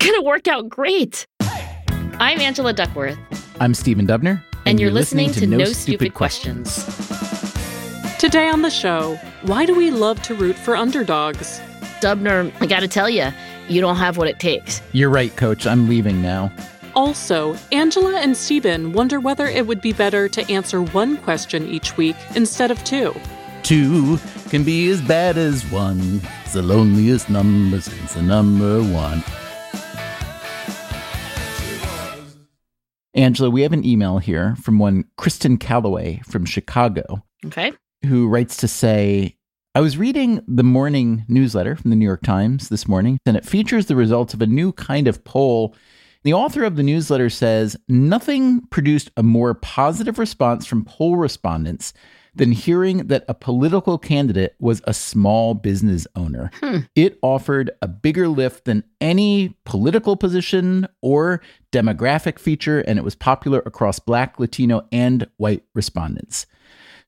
going to work out great. I'm Angela Duckworth. I'm Stephen Dubner. And, and you're, you're listening, listening, to, No, Stupid, Stupid questions. questions. Today on the show, why do we love to root for underdogs? Dubner, I got to tell you, you don't have what it takes. You're right, coach. I'm leaving now. Also, Angela and Stephen wonder whether it would be better to answer one question each week instead of two. Two can be as bad as one. It's the loneliest number since the number one. Angela, we have an email here from one Kristen Calloway from Chicago. Okay. Who writes to say, I was reading the morning newsletter from the New York Times this morning, and it features the results of a new kind of poll the author of the newsletter says nothing produced a more positive response from poll respondents than hearing that a political candidate was a small business owner. Hmm. It offered a bigger lift than any political position or demographic feature, and it was popular across Black, Latino, and white respondents.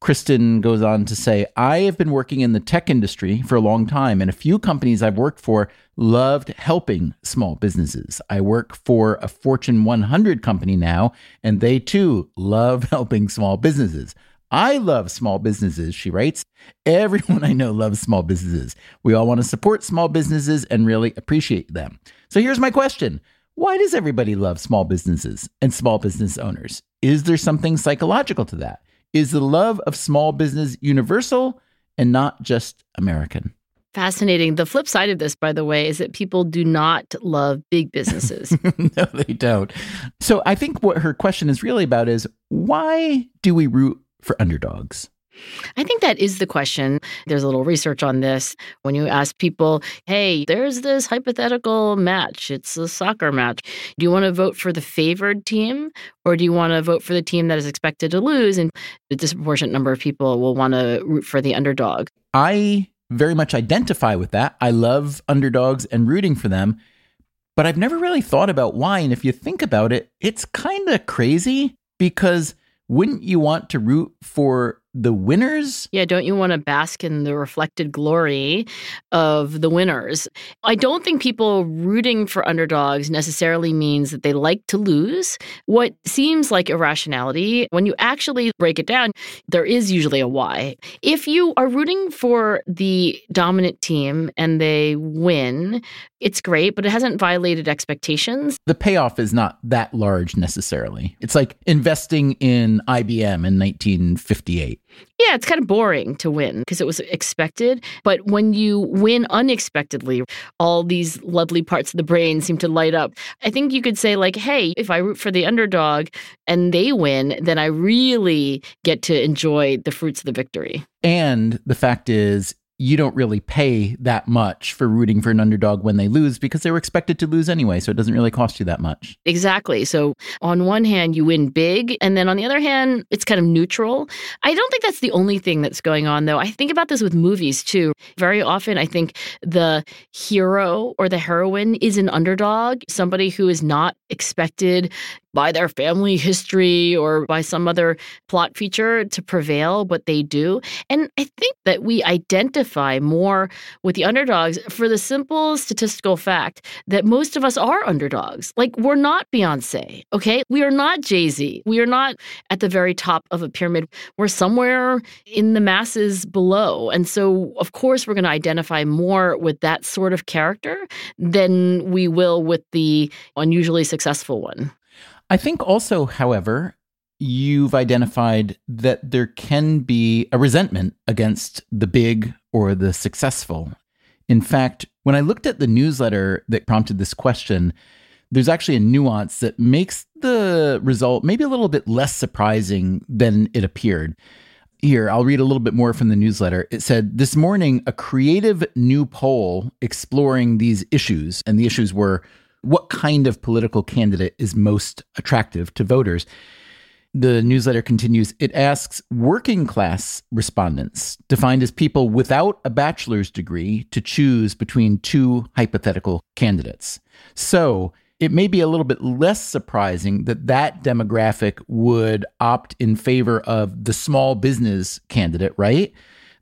Kristen goes on to say, I have been working in the tech industry for a long time, and a few companies I've worked for loved helping small businesses. I work for a Fortune 100 company now, and they too love helping small businesses. I love small businesses, she writes. Everyone I know loves small businesses. We all want to support small businesses and really appreciate them. So here's my question Why does everybody love small businesses and small business owners? Is there something psychological to that? Is the love of small business universal and not just American? Fascinating. The flip side of this, by the way, is that people do not love big businesses. no, they don't. So I think what her question is really about is why do we root for underdogs? I think that is the question. There's a little research on this. When you ask people, hey, there's this hypothetical match, it's a soccer match. Do you want to vote for the favored team or do you want to vote for the team that is expected to lose? And the disproportionate number of people will want to root for the underdog. I very much identify with that. I love underdogs and rooting for them, but I've never really thought about why. And if you think about it, it's kind of crazy because wouldn't you want to root for the winners? Yeah, don't you want to bask in the reflected glory of the winners? I don't think people rooting for underdogs necessarily means that they like to lose. What seems like irrationality, when you actually break it down, there is usually a why. If you are rooting for the dominant team and they win, it's great, but it hasn't violated expectations. The payoff is not that large necessarily. It's like investing in IBM in 1958. Yeah, it's kind of boring to win because it was expected. But when you win unexpectedly, all these lovely parts of the brain seem to light up. I think you could say, like, hey, if I root for the underdog and they win, then I really get to enjoy the fruits of the victory. And the fact is, you don't really pay that much for rooting for an underdog when they lose because they were expected to lose anyway. So it doesn't really cost you that much. Exactly. So on one hand, you win big. And then on the other hand, it's kind of neutral. I don't think that's the only thing that's going on, though. I think about this with movies too. Very often, I think the hero or the heroine is an underdog, somebody who is not expected by their family history or by some other plot feature to prevail, but they do. And I think that we identify more with the underdogs for the simple statistical fact that most of us are underdogs. Like, we're not Beyonce, okay? We are not Jay Z. We are not at the very top of a pyramid. We're somewhere in the masses below. And so, of course, we're going to identify more with that sort of character than we will with the unusually successful one. I think also, however, you've identified that there can be a resentment against the big or the successful. In fact, when I looked at the newsletter that prompted this question, there's actually a nuance that makes the result maybe a little bit less surprising than it appeared. Here, I'll read a little bit more from the newsletter. It said, This morning, a creative new poll exploring these issues, and the issues were what kind of political candidate is most attractive to voters. The newsletter continues it asks working class respondents, defined as people without a bachelor's degree, to choose between two hypothetical candidates. So it may be a little bit less surprising that that demographic would opt in favor of the small business candidate, right?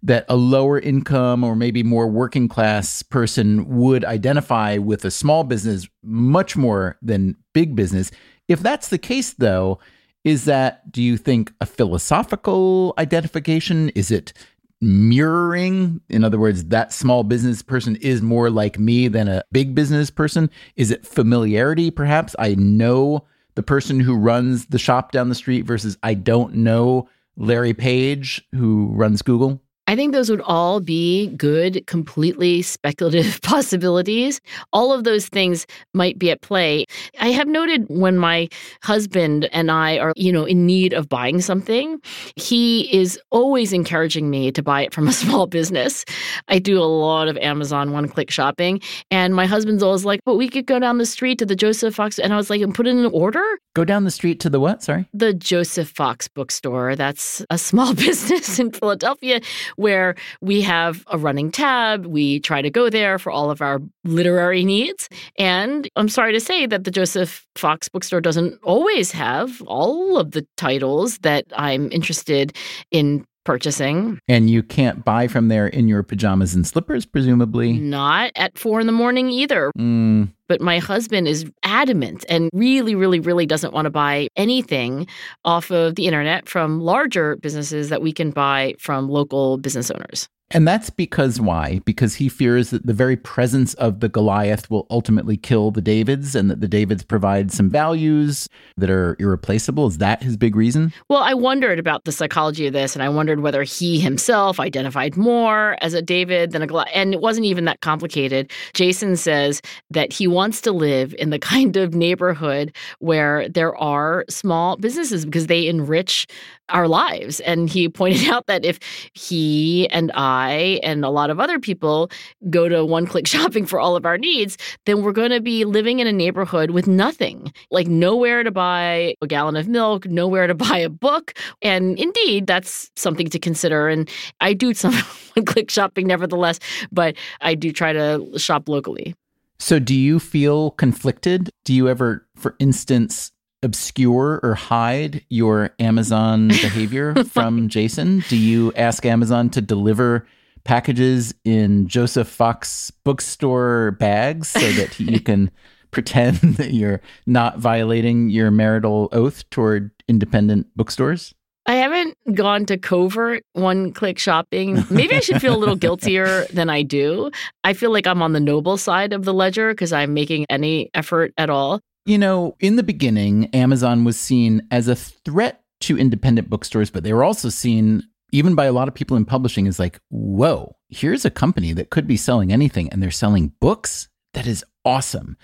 That a lower income or maybe more working class person would identify with a small business much more than big business. If that's the case, though, is that, do you think, a philosophical identification? Is it mirroring? In other words, that small business person is more like me than a big business person? Is it familiarity, perhaps? I know the person who runs the shop down the street versus I don't know Larry Page who runs Google? I think those would all be good, completely speculative possibilities. All of those things might be at play. I have noted when my husband and I are, you know, in need of buying something, he is always encouraging me to buy it from a small business. I do a lot of Amazon one-click shopping, and my husband's always like, "But we could go down the street to the Joseph Fox," and I was like, "And put in an order." Go down the street to the what? Sorry, the Joseph Fox bookstore. That's a small business in Philadelphia where we have a running tab. We try to go there for all of our literary needs. And I'm sorry to say that the Joseph Fox bookstore doesn't always have all of the titles that I'm interested in purchasing. And you can't buy from there in your pajamas and slippers, presumably. Not at four in the morning either. Mm. But my husband is adamant and really, really, really doesn't want to buy anything off of the internet from larger businesses that we can buy from local business owners. And that's because why? Because he fears that the very presence of the Goliath will ultimately kill the Davids and that the Davids provide some values that are irreplaceable. Is that his big reason? Well, I wondered about the psychology of this and I wondered whether he himself identified more as a David than a Goliath. And it wasn't even that complicated. Jason says that he wants to live in the kind of neighborhood where there are small businesses because they enrich our lives. And he pointed out that if he and I and a lot of other people go to one click shopping for all of our needs, then we're going to be living in a neighborhood with nothing like nowhere to buy a gallon of milk, nowhere to buy a book. And indeed, that's something to consider. And I do some one click shopping nevertheless, but I do try to shop locally. So, do you feel conflicted? Do you ever, for instance, obscure or hide your Amazon behavior from Jason? Do you ask Amazon to deliver packages in Joseph Fox bookstore bags so that you can pretend that you're not violating your marital oath toward independent bookstores? I haven't gone to covert one click shopping. Maybe I should feel a little guiltier than I do. I feel like I'm on the noble side of the ledger because I'm making any effort at all. You know, in the beginning, Amazon was seen as a threat to independent bookstores, but they were also seen, even by a lot of people in publishing, as like, whoa, here's a company that could be selling anything and they're selling books. That is awesome.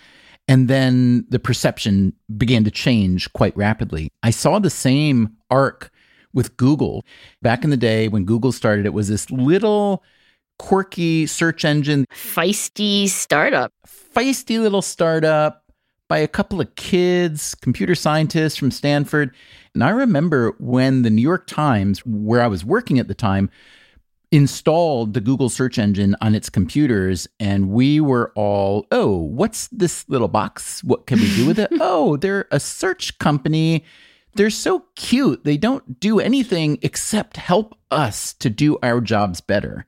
And then the perception began to change quite rapidly. I saw the same arc with Google. Back in the day when Google started, it was this little quirky search engine, feisty startup. Feisty little startup by a couple of kids, computer scientists from Stanford. And I remember when the New York Times, where I was working at the time, installed the Google search engine on its computers, and we were all, oh, what's this little box? What can we do with it? oh, they're a search company. They're so cute. They don't do anything except help us to do our jobs better.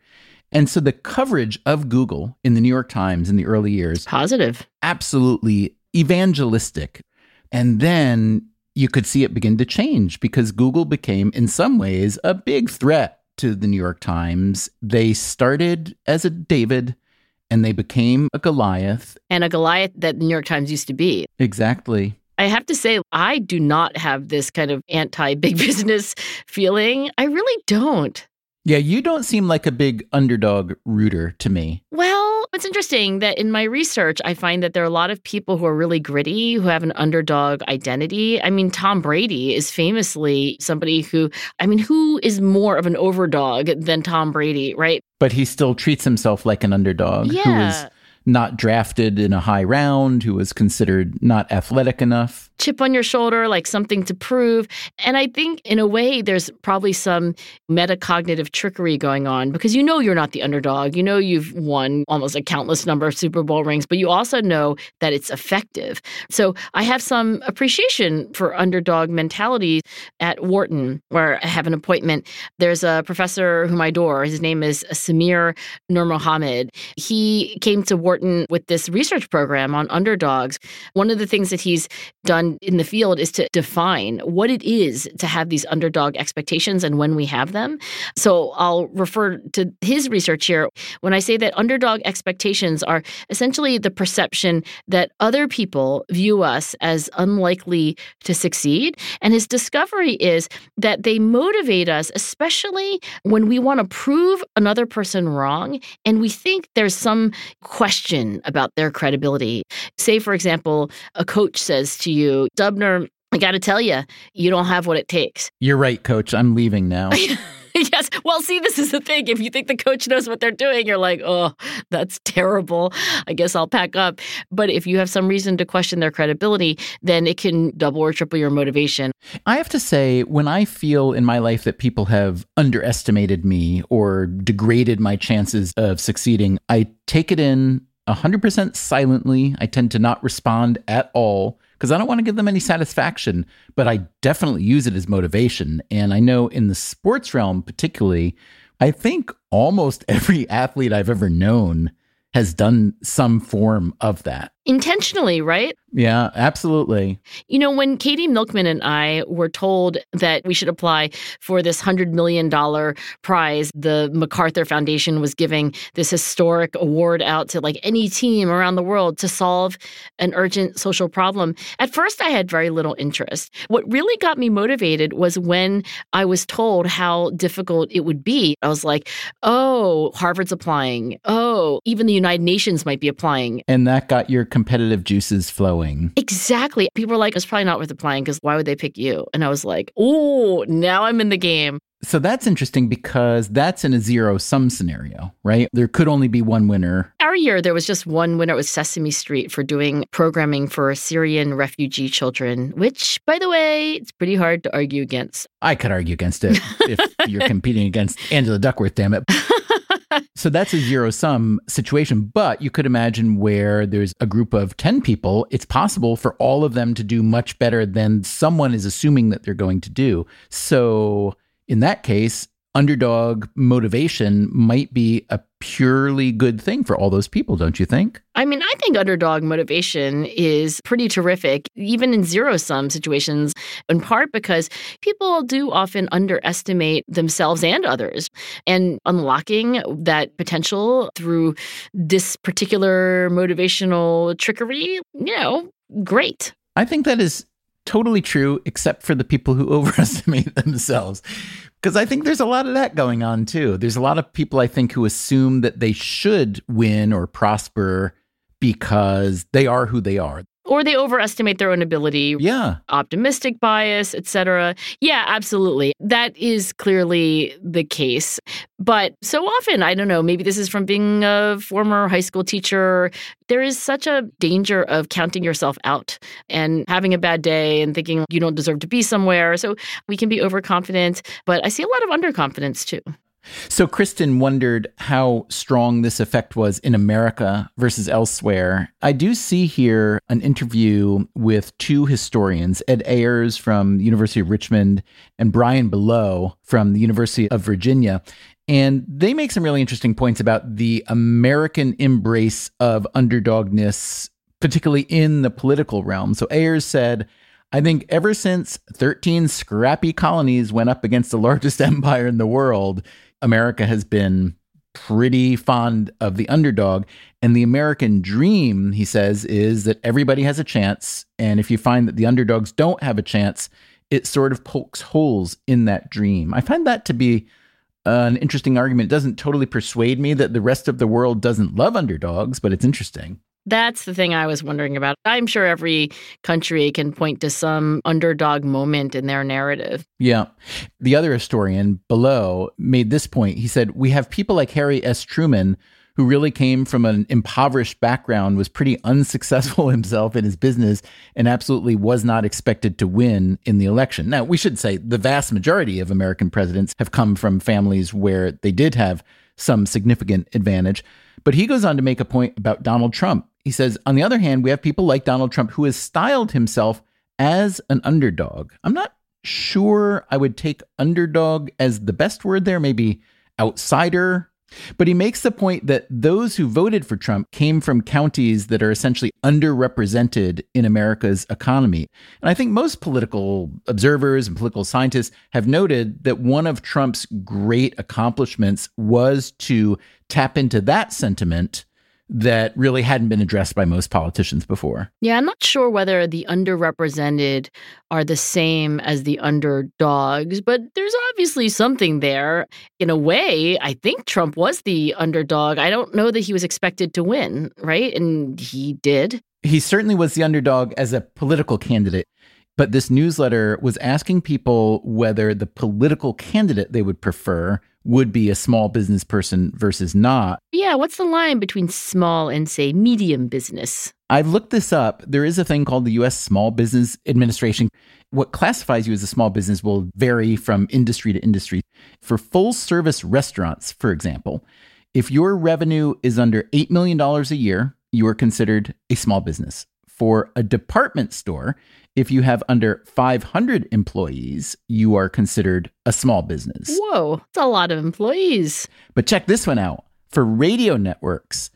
And so the coverage of Google in the New York Times in the early years positive. Absolutely evangelistic. And then you could see it begin to change because Google became, in some ways, a big threat to the New York Times. They started as a David and they became a Goliath. And a Goliath that the New York Times used to be. Exactly. I have to say, I do not have this kind of anti big business feeling. I really don't. Yeah, you don't seem like a big underdog rooter to me. Well, it's interesting that in my research, I find that there are a lot of people who are really gritty, who have an underdog identity. I mean, Tom Brady is famously somebody who, I mean, who is more of an overdog than Tom Brady, right? But he still treats himself like an underdog yeah. who was not drafted in a high round, who was considered not athletic enough. Chip on your shoulder, like something to prove. And I think in a way, there's probably some metacognitive trickery going on because you know you're not the underdog. You know you've won almost a countless number of Super Bowl rings, but you also know that it's effective. So I have some appreciation for underdog mentality at Wharton, where I have an appointment. There's a professor whom I adore. His name is Samir Nurmohamed. He came to Wharton with this research program on underdogs. One of the things that he's done in the field is to define what it is to have these underdog expectations and when we have them. So I'll refer to his research here when I say that underdog expectations are essentially the perception that other people view us as unlikely to succeed. And his discovery is that they motivate us, especially when we want to prove another person wrong and we think there's some question about their credibility. Say, for example, a coach says to you, Dubner, I got to tell you, you don't have what it takes. You're right, coach. I'm leaving now. yes. Well, see, this is the thing. If you think the coach knows what they're doing, you're like, oh, that's terrible. I guess I'll pack up. But if you have some reason to question their credibility, then it can double or triple your motivation. I have to say, when I feel in my life that people have underestimated me or degraded my chances of succeeding, I take it in 100% silently. I tend to not respond at all because I don't want to give them any satisfaction, but I definitely use it as motivation. And I know in the sports realm, particularly, I think almost every athlete I've ever known has done some form of that. Intentionally, right? Yeah, absolutely. You know, when Katie Milkman and I were told that we should apply for this $100 million prize, the MacArthur Foundation was giving this historic award out to like any team around the world to solve an urgent social problem. At first, I had very little interest. What really got me motivated was when I was told how difficult it would be. I was like, oh, Harvard's applying. Oh, even the United Nations might be applying. And that got your competitive juices flowing. Exactly. People were like, it's probably not worth applying because why would they pick you? And I was like, oh, now I'm in the game. So that's interesting because that's in a zero sum scenario, right? There could only be one winner. Our year, there was just one winner. It was Sesame Street for doing programming for Syrian refugee children, which, by the way, it's pretty hard to argue against. I could argue against it if you're competing against Angela Duckworth, damn it. so that's a zero sum situation. But you could imagine where there's a group of 10 people, it's possible for all of them to do much better than someone is assuming that they're going to do. So in that case, underdog motivation might be a purely good thing for all those people, don't you think? I mean, I think underdog motivation is pretty terrific, even in zero sum situations, in part because people do often underestimate themselves and others. And unlocking that potential through this particular motivational trickery, you know, great. I think that is totally true, except for the people who overestimate themselves. Because I think there's a lot of that going on too. There's a lot of people I think who assume that they should win or prosper because they are who they are or they overestimate their own ability. Yeah. Optimistic bias, etc. Yeah, absolutely. That is clearly the case. But so often, I don't know, maybe this is from being a former high school teacher, there is such a danger of counting yourself out and having a bad day and thinking you don't deserve to be somewhere. So we can be overconfident, but I see a lot of underconfidence too. So Kristen wondered how strong this effect was in America versus elsewhere. I do see here an interview with two historians, Ed Ayers from the University of Richmond and Brian Balogh from the University of Virginia. And they make some really interesting points about the American embrace of underdogness, particularly in the political realm. So Ayers said, I think ever since 13 scrappy colonies went up against the largest empire in the world, America has been pretty fond of the underdog. And the American dream, he says, is that everybody has a chance. And if you find that the underdogs don't have a chance, it sort of pokes holes in that dream. I find that to be an interesting argument. It doesn't totally persuade me that the rest of the world doesn't love underdogs, but it's interesting. That's the thing I was wondering about. I'm sure every country can point to some underdog moment in their narrative. Yeah. The other historian Balogh made this point. He said, We have people like Harry S. Truman who really came from an impoverished background, was pretty unsuccessful himself in his business, and absolutely was not expected to win in the election. Now, we should say the vast majority of American presidents have come from families where they did have some significant advantage. But he goes on to make a point about Donald Trump. He says, on the other hand, we have people like Donald Trump who has styled himself as an underdog. I'm not sure I would take underdog as the best word there, maybe outsider. But he makes the point that those who voted for Trump came from counties that are essentially underrepresented in America's economy. And I think most political observers and political scientists have noted that one of Trump's great accomplishments was to tap into that sentiment that really hadn't been addressed by most politicians before. Yeah, I'm not sure whether the underrepresented are the same as the underdogs, but there's obviously something there. In a way, I think Trump was the underdog. I don't know that he was expected to win, right? And he did. He certainly was the underdog as a political candidate. But this newsletter was asking people whether the political candidate they would prefer would be a small business person versus not. Yeah, what's the line between small and, say, medium business? I've looked this up. There is a thing called the US Small Business Administration. What classifies you as a small business will vary from industry to industry. For full service restaurants, for example, if your revenue is under $8 million a year, you are considered a small business. For a department store, if you have under 500 employees, you are considered a small business. Whoa, that's a lot of employees. But check this one out. For radio networks,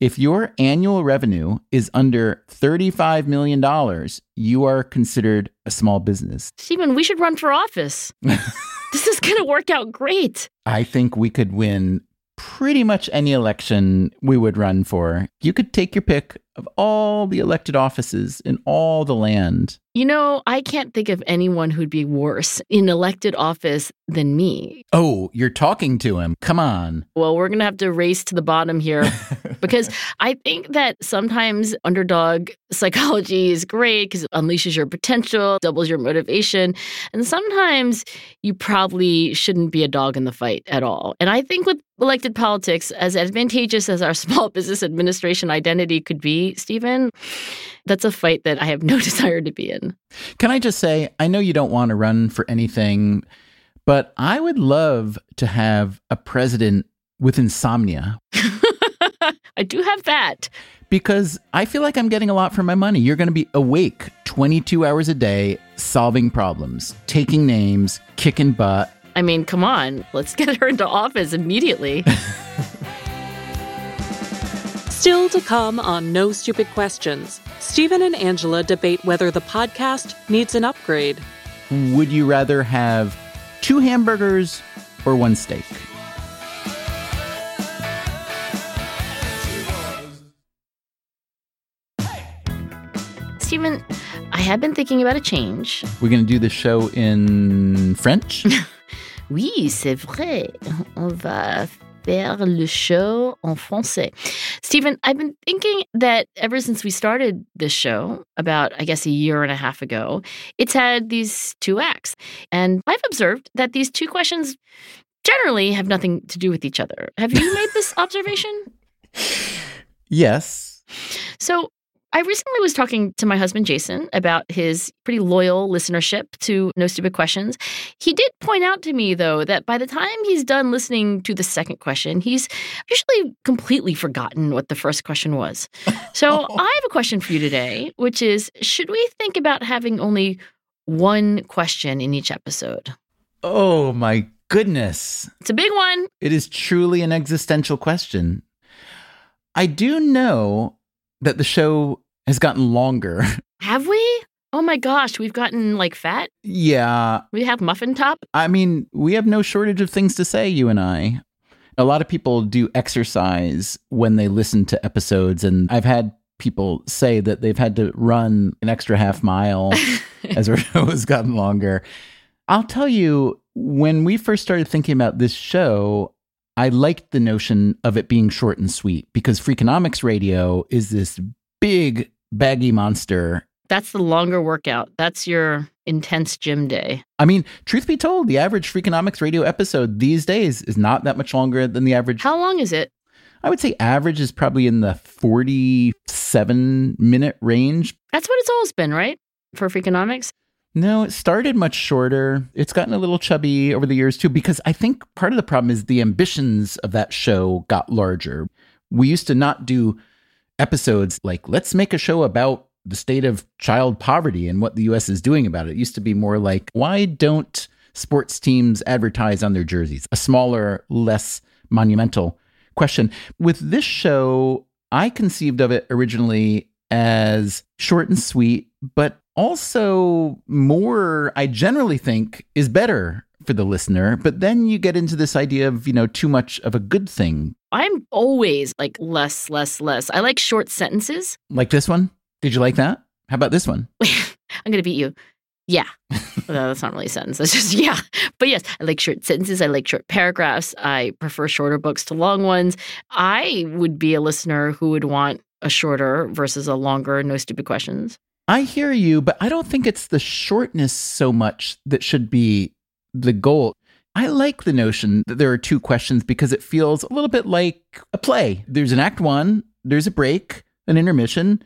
if your annual revenue is under $35 million, you are considered a small business. Stephen, we should run for office. this is going to work out great. I think we could win pretty much any election we would run for. You could take your pick of all the elected offices in all the land. You know, I can't think of anyone who'd be worse in elected office than me. Oh, you're talking to him. Come on. Well, we're going to have to race to the bottom here because I think that sometimes underdog psychology is great because it unleashes your potential, doubles your motivation. And sometimes you probably shouldn't be a dog in the fight at all. And I think with elected politics, as advantageous as our small business administration identity could be, Stephen, that's a fight that I have no desire to be in. Can I just say, I know you don't want to run for anything, but I would love to have a president with insomnia. I do have that. Because I feel like I'm getting a lot for my money. You're going to be awake 22 hours a day, solving problems, taking names, kicking butt. I mean, come on, let's get her into office immediately. Still to come on No Stupid Questions, Stephen and Angela debate whether the podcast needs an upgrade. Would you rather have two hamburgers or one steak? Stephen, I have been thinking about a change. We're going to do the show in French? oui, c'est vrai. On va faire le show en français. Stephen, I've been thinking that ever since we started this show, about, I guess, a year and a half ago, it's had these two acts. And I've observed that these two questions generally have nothing to do with each other. Have you made this observation? Yes. So I recently was talking to my husband, Jason, about his pretty loyal listenership to No Stupid Questions. He did point out to me, though, that by the time he's done listening to the second question, he's usually completely forgotten what the first question was. So I have a question for you today, which is Should we think about having only one question in each episode? Oh, my goodness. It's a big one. It is truly an existential question. I do know that the show has gotten longer. Have we? Oh my gosh, we've gotten like fat? Yeah. We have muffin top? I mean, we have no shortage of things to say, you and I. A lot of people do exercise when they listen to episodes, and I've had people say that they've had to run an extra half mile as our show has gotten longer. I'll tell you, when we first started thinking about this show, I liked the notion of it being short and sweet because Freakonomics Radio is this big, baggy monster. That's the longer workout. That's your intense gym day. I mean, truth be told, the average Freakonomics Radio episode these days is not that much longer than the average. How long is it? I would say average is probably in the 47 minute range. That's what it's always been, right? For Freakonomics? No, it started much shorter. It's gotten a little chubby over the years too, because I think part of the problem is the ambitions of that show got larger. We used to not do episodes like, let's make a show about the state of child poverty and what the US is doing about it. It used to be more like, why don't sports teams advertise on their jerseys? A smaller, less monumental question. With this show, I conceived of it originally as short and sweet, but also more, I generally think, is better for the listener. But then you get into this idea of, you know, too much of a good thing. I'm always like less, less, less. I like short sentences. Like this one? Did you like that? How about this one? I'm going to beat you. Yeah. no, that's not really a sentence. That's just, yeah. But yes, I like short sentences. I like short paragraphs. I prefer shorter books to long ones. I would be a listener who would want a shorter versus a longer, no stupid questions. I hear you, but I don't think it's the shortness so much that should be the goal. I like the notion that there are two questions because it feels a little bit like a play. There's an act one, there's a break, an intermission,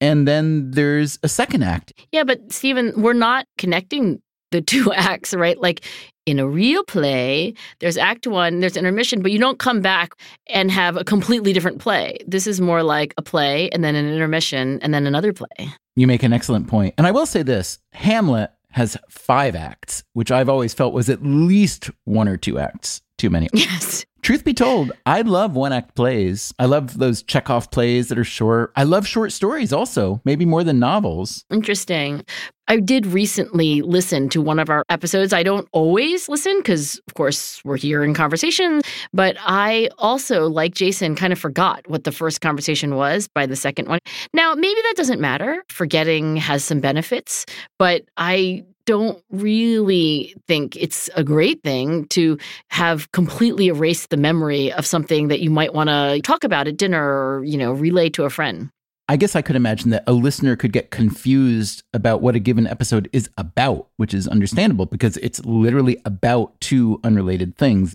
and then there's a second act. Yeah, but Stephen, we're not connecting the two acts, right? Like in a real play, there's act one, there's intermission, but you don't come back and have a completely different play. This is more like a play and then an intermission and then another play. You make an excellent point. And I will say this Hamlet has five acts, which I've always felt was at least one or two acts too many. Yes. Truth be told, I love one act plays. I love those Chekhov plays that are short. I love short stories also, maybe more than novels. Interesting. I did recently listen to one of our episodes. I don't always listen because, of course, we're here in conversation. But I also, like Jason, kind of forgot what the first conversation was by the second one. Now, maybe that doesn't matter. Forgetting has some benefits, but I don't really think it's a great thing to have completely erased the memory of something that you might want to talk about at dinner or, you know, relay to a friend. I guess I could imagine that a listener could get confused about what a given episode is about, which is understandable because it's literally about two unrelated things.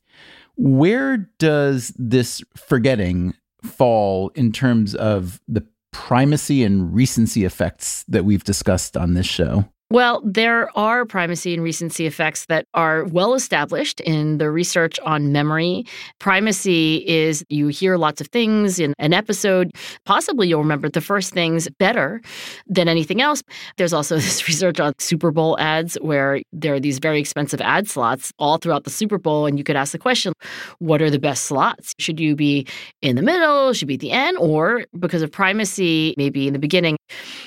Where does this forgetting fall in terms of the primacy and recency effects that we've discussed on this show? Well, there are primacy and recency effects that are well established in the research on memory. Primacy is you hear lots of things in an episode. Possibly you'll remember the first things better than anything else. There's also this research on Super Bowl ads where there are these very expensive ad slots all throughout the Super Bowl. And you could ask the question what are the best slots? Should you be in the middle? Should be at the end? Or because of primacy, maybe in the beginning?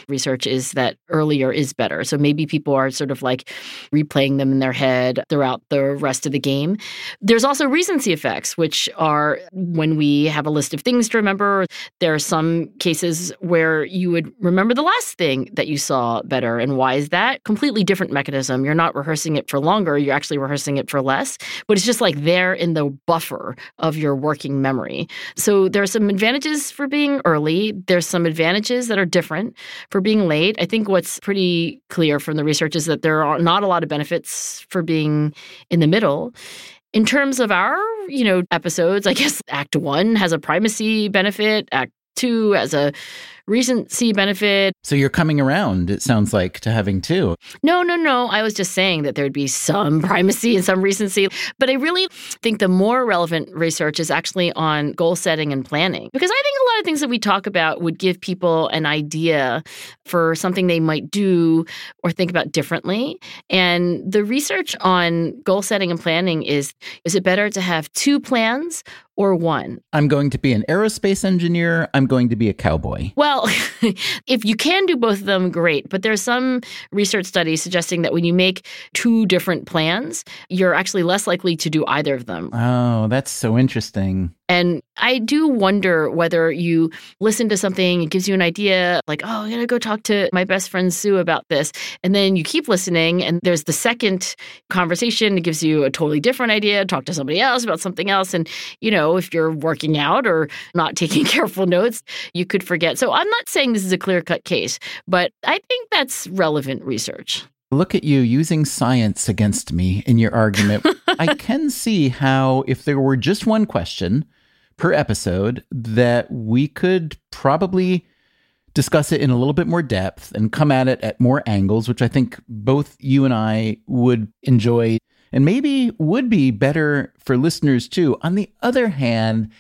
Research is that earlier is better. So maybe maybe people are sort of like replaying them in their head throughout the rest of the game. There's also recency effects, which are when we have a list of things to remember. There are some cases where you would remember the last thing that you saw better. And why is that? Completely different mechanism. You're not rehearsing it for longer, you're actually rehearsing it for less, but it's just like there in the buffer of your working memory. So there are some advantages for being early. There's some advantages that are different for being late. I think what's pretty clear from the research is that there are not a lot of benefits for being in the middle. In terms of our, you know, episodes, I guess Act 1 has a primacy benefit, Act 2 has a recency benefit. So you're coming around, it sounds like, to having two. No, no, no. I was just saying that there'd be some primacy and some recency. But I really think the more relevant research is actually on goal setting and planning. Because I think a lot of things that we talk about would give people an idea for something they might do or think about differently. And the research on goal setting and planning is is it better to have two plans or one? I'm going to be an aerospace engineer. I'm going to be a cowboy. Well, if you can do both of them, great. But there's some research studies suggesting that when you make two different plans, you're actually less likely to do either of them. Oh, that's so interesting. And I do wonder whether you listen to something, it gives you an idea, like, oh, I'm going to go talk to my best friend Sue about this. And then you keep listening, and there's the second conversation, it gives you a totally different idea, talk to somebody else about something else. And, you know, if you're working out or not taking careful notes, you could forget. So I'm not saying this is a clear cut case, but I think that's relevant research. Look at you using science against me in your argument. I can see how, if there were just one question, per episode that we could probably discuss it in a little bit more depth and come at it at more angles, which I think both you and I would enjoy and maybe would be better for listeners too. On the other hand,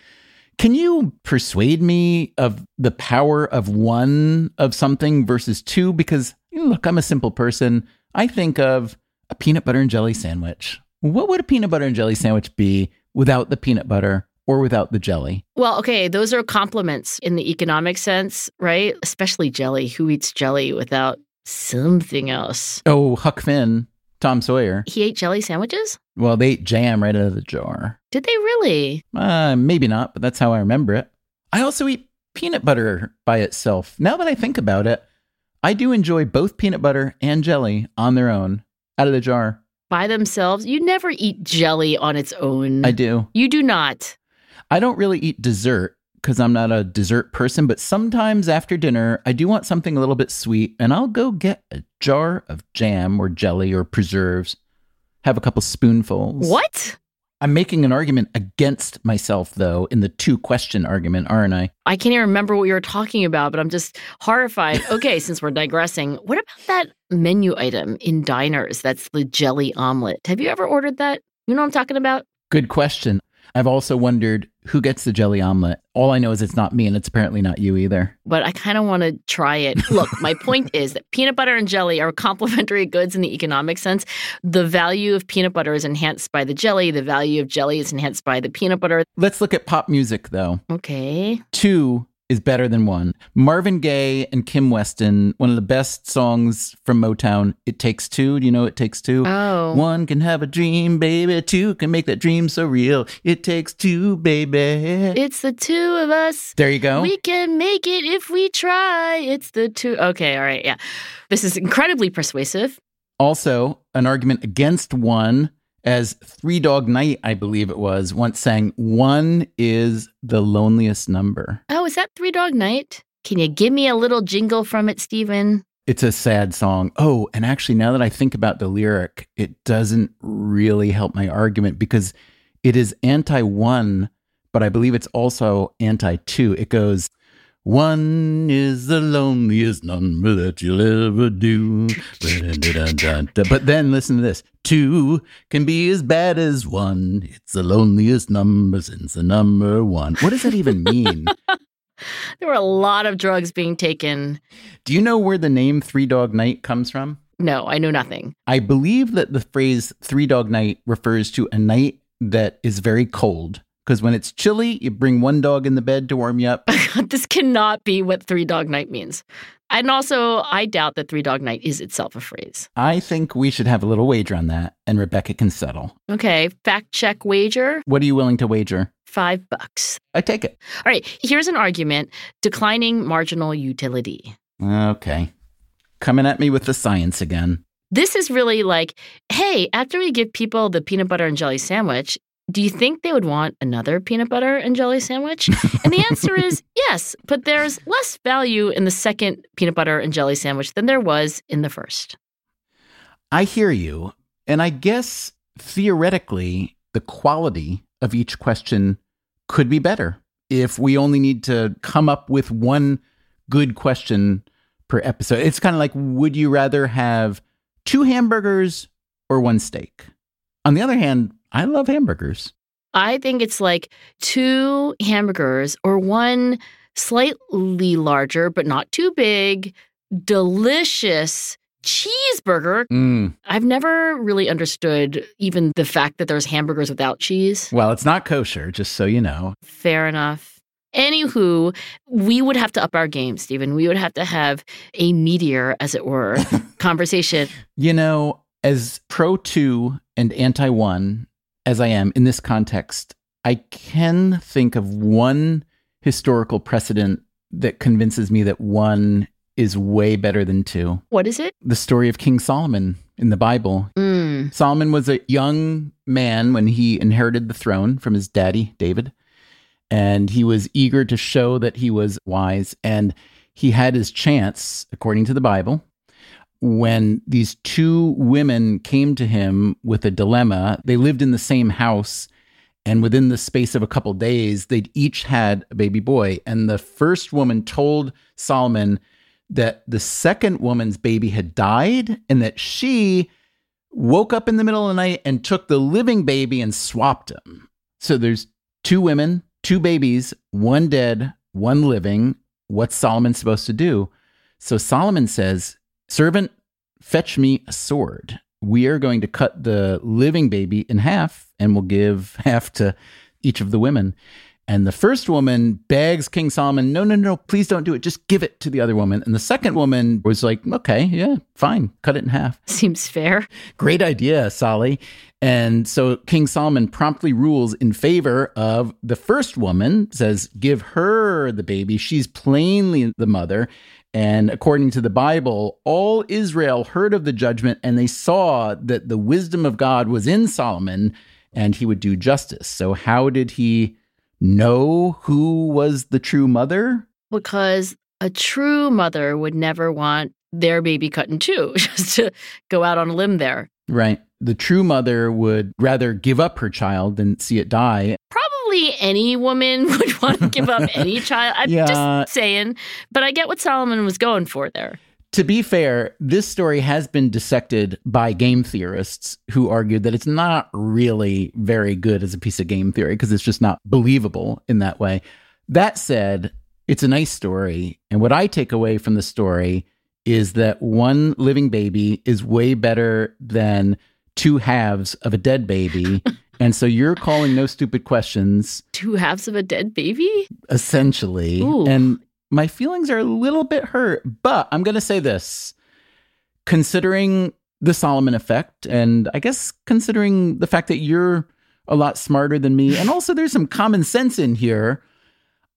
can you persuade me of the power of one of something versus two? Because look, I'm a simple person. I think of a peanut butter and jelly sandwich. What would a peanut butter and jelly sandwich be without the peanut butter or without the jelly? Well, okay, those are complements in the economic sense, right? Especially jelly. Who eats jelly without something else? Oh, Huck Finn, Tom Sawyer. He ate jelly sandwiches? Well, they ate jam right out of the jar. Did they really? Uh, maybe not, but that's how I remember it. I also eat peanut butter by itself. Now that I think about it, I do enjoy both peanut butter and jelly on their own, out of the jar. By themselves? You never eat jelly on its own. I do. You do not. I don't really eat dessert because I'm not a dessert person, but sometimes after dinner, I do want something a little bit sweet, and I'll go get a jar of jam or jelly or preserves, have a couple spoonfuls. What? I'm making an argument against myself, though, in the two question argument, aren't I? I can't even remember what you were talking about, but I'm just horrified. Okay, since we're digressing, what about that menu item in diners? That's the jelly omelet. Have you ever ordered that? You know what I'm talking about? Good question. I've also wondered who gets the jelly omelet. All I know is it's not me, and it's apparently not you either. But I kind of want to try it. Look, my point is that peanut butter and jelly are complementary goods in the economic sense. The value of peanut butter is enhanced by the jelly, the value of jelly is enhanced by the peanut butter. Let's look at pop music, though. Okay. Two is better than one. Marvin Gaye and Kim Weston, one of the best songs from Motown, It Takes Two. Do you know It Takes Two? Oh. One can have a dream, baby. Two can make that dream so real. It takes two, baby. It's the two of us. there you go. We can make it if we try. It's the two. Okay, all right, yeah. This is incredibly persuasive. also, an argument against one, as Three Dog Night, I believe it was, once sang, one is the loneliest number. Oh, is that Three Dog Night? Can you give me a little jingle from it, Stephen? It's a sad song. Oh, and actually, now that I think about the lyric, it doesn't really help my argument because it is anti one, but I believe it's also anti two. It goes, one is the loneliest number that you'll ever do. But then listen to this. Two can be as bad as one. It's the loneliest number since the number one. What does that even mean? There were a lot of drugs being taken. Do you know where the name Three Dog Night comes from? No, I know nothing. I believe that the phrase Three Dog Night refers to a night that is very cold. Because when it's chilly, you bring one dog in the bed to warm you up. this cannot be what Three Dog Night means. And also, I doubt that Three Dog Night is itself a phrase. I think we should have a little wager on that, and Rebecca can settle. Okay, fact check wager What are you willing to wager? five bucks. I take it. All right, here's an argument declining marginal utility. Okay. Coming at me with the science again. This is really like, hey, after we give people the peanut butter and jelly sandwich, do you think they would want another peanut butter and jelly sandwich? And the answer is yes, but there's less value in the second peanut butter and jelly sandwich than there was in the first. I hear you. And I guess theoretically, the quality of each question could be better if we only need to come up with one good question per episode. It's kind of like would you rather have two hamburgers or one steak? On the other hand, I love hamburgers. I think it's like two hamburgers or one slightly larger, but not too big, delicious cheeseburger. Mm. I've never really understood even the fact that there's hamburgers without cheese. Well, it's not kosher, just so you know. Fair enough. Anywho, we would have to up our game, Stephen. We would have to have a meatier, as it were, conversation. You know, as pro two and anti one as I am in this context, I can think of one historical precedent that convinces me that one is way better than two. What is it? The story of King Solomon in the Bible. Mm. Solomon was a young man when he inherited the throne from his daddy, David. And he was eager to show that he was wise. And he had his chance, according to the Bible, when these two women came to him with a dilemma. They lived in the same house And within the space of a couple days, they'd each had a baby boy. And the first woman told Solomon that the second woman's baby had died and that she woke up in the middle of the night and took the living baby and swapped him. So there's two women, two babies, one dead, one living. What's Solomon supposed to do? So Solomon says, Servant, fetch me a sword. We are going to cut the living baby in half and we'll give half to each of the women. And the first woman begs King Solomon, no, no, no, please don't do it. Just give it to the other woman. And the second woman was like, okay, yeah, fine, cut it in half. Seems fair. Great idea, Sally. And so King Solomon promptly rules in favor of the first woman, says, give her the baby. She's plainly the mother. And according to the Bible, all Israel heard of the judgment and they saw that the wisdom of God was in Solomon and he would do justice. So, how did he know who was the true mother? Because a true mother would never want their baby cut in two, just to go out on a limb there. Right. The true mother would rather give up her child than see it die. Probably any woman would want to give up any child. I'm Yeah. just saying. But I get what Solomon was going for there. To be fair, this story has been dissected by game theorists who argued that it's not really very good as a piece of game theory because it's just not believable in that way. That said, it's a nice story. And what I take away from the story is that one living baby is way better than two halves of a dead baby. and so you're calling no stupid questions Two halves of a dead baby? essentially. Ooh. And my feelings are a little bit hurt, but I'm going to say this considering the Solomon effect, and I guess considering the fact that you're a lot smarter than me, and also there's some common sense in here,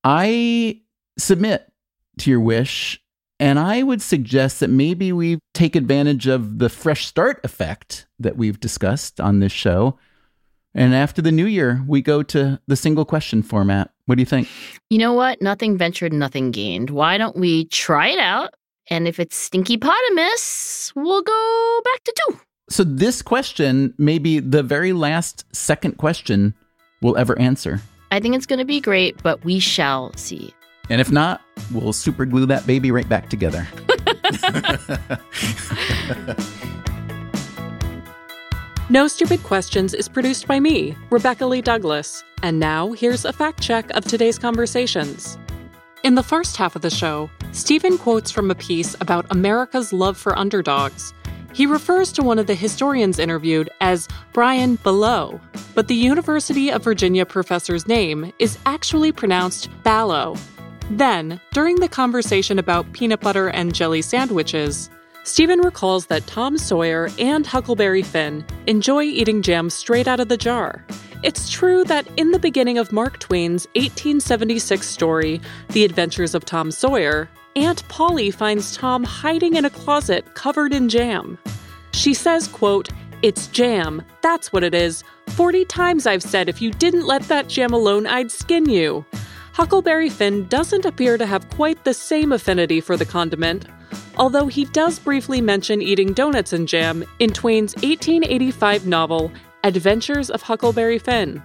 I submit to your wish. And I would suggest that maybe we take advantage of the fresh start effect that we've discussed on this show. And after the new year, we go to the single question format. What do you think? You know what? Nothing ventured, nothing gained. Why don't we try it out? And if it's stinky potamus, we'll go back to two. So, this question may be the very last second question we'll ever answer. I think it's going to be great, but we shall see. And if not, we'll super glue that baby right back together. No Stupid Questions is produced by me, Rebecca Lee Douglas. And now, here's a fact check of today's conversations. In the first half of the show, Stephen quotes from a piece about America's love for underdogs. He refers to one of the historians interviewed as Brian Below, but the University of Virginia professor's name is actually pronounced Ballow. Then, during the conversation about peanut butter and jelly sandwiches, Stephen recalls that Tom Sawyer and Huckleberry Finn enjoy eating jam straight out of the jar. It's true that in the beginning of Mark Twain's 1876 story, The Adventures of Tom Sawyer, Aunt Polly finds Tom hiding in a closet covered in jam. She says, quote, "It's jam. That's what it is. 40 times I've said if you didn't let that jam alone, I'd skin you." Huckleberry Finn doesn't appear to have quite the same affinity for the condiment, although he does briefly mention eating donuts and jam in Twain's 1885 novel, Adventures of Huckleberry Finn.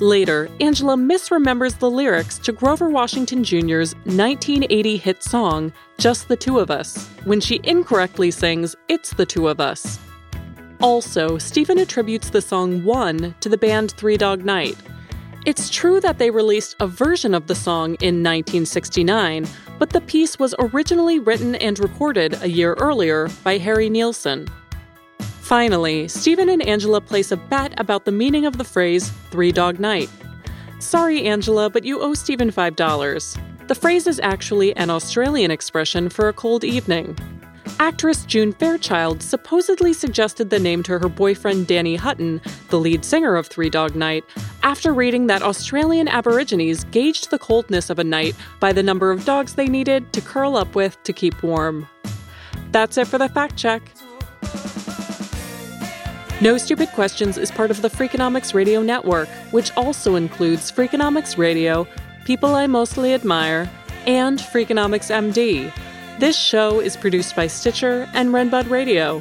Later, Angela misremembers the lyrics to Grover Washington Jr.'s 1980 hit song, Just the Two of Us, when she incorrectly sings It's the Two of Us. Also, Stephen attributes the song One to the band Three Dog Night. It's true that they released a version of the song in 1969, but the piece was originally written and recorded a year earlier by Harry Nilsson. Finally, Stephen and Angela place a bet about the meaning of the phrase Three Dog Night. Sorry, Angela, but you owe Stephen $5. The phrase is actually an Australian expression for a cold evening. Actress June Fairchild supposedly suggested the name to her boyfriend Danny Hutton, the lead singer of Three Dog Night, after reading that Australian Aborigines gauged the coldness of a night by the number of dogs they needed to curl up with to keep warm. That's it for the fact check. No Stupid Questions is part of the Freakonomics Radio Network, which also includes Freakonomics Radio, People I Mostly Admire, and Freakonomics MD. This show is produced by Stitcher and Renbud Radio.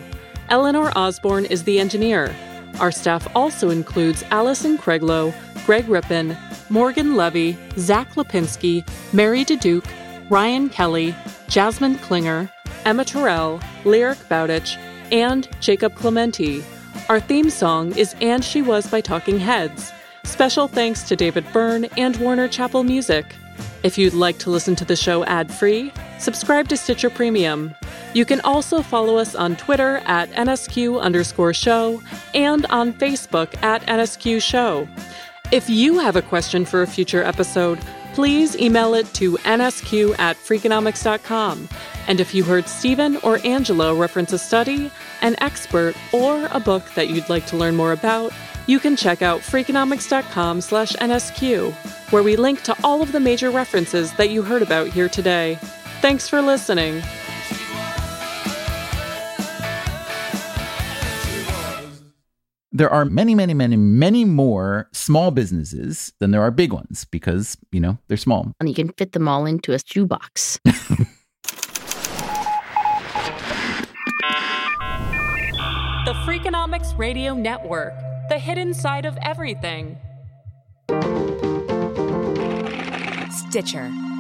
Eleanor Osborne is the engineer. Our staff also includes Allison Craiglow, Greg Rippin, Morgan Levy, Zach Lipinski, Mary DeDuke, Ryan Kelly, Jasmine Klinger, Emma Terrell, Lyric Bowditch, and Jacob Clementi. Our theme song is And She Was by Talking Heads. Special thanks to David Byrne and Warner Chappell Music. If you'd like to listen to the show ad free, subscribe to Stitcher Premium. You can also follow us on Twitter at NSQ underscore show and on Facebook at NSQ show. If you have a question for a future episode, please email it to nsq at freakonomics.com. And if you heard Stephen or Angela reference a study, an expert, or a book that you'd like to learn more about, you can check out freakonomics.com slash nsq, where we link to all of the major references that you heard about here today. Thanks for listening. there are many, many, many, many more small businesses than there are big ones because, you know, they're small. And you can fit them all into a shoebox. the Freakonomics Radio Network, the hidden side of everything. Stitcher.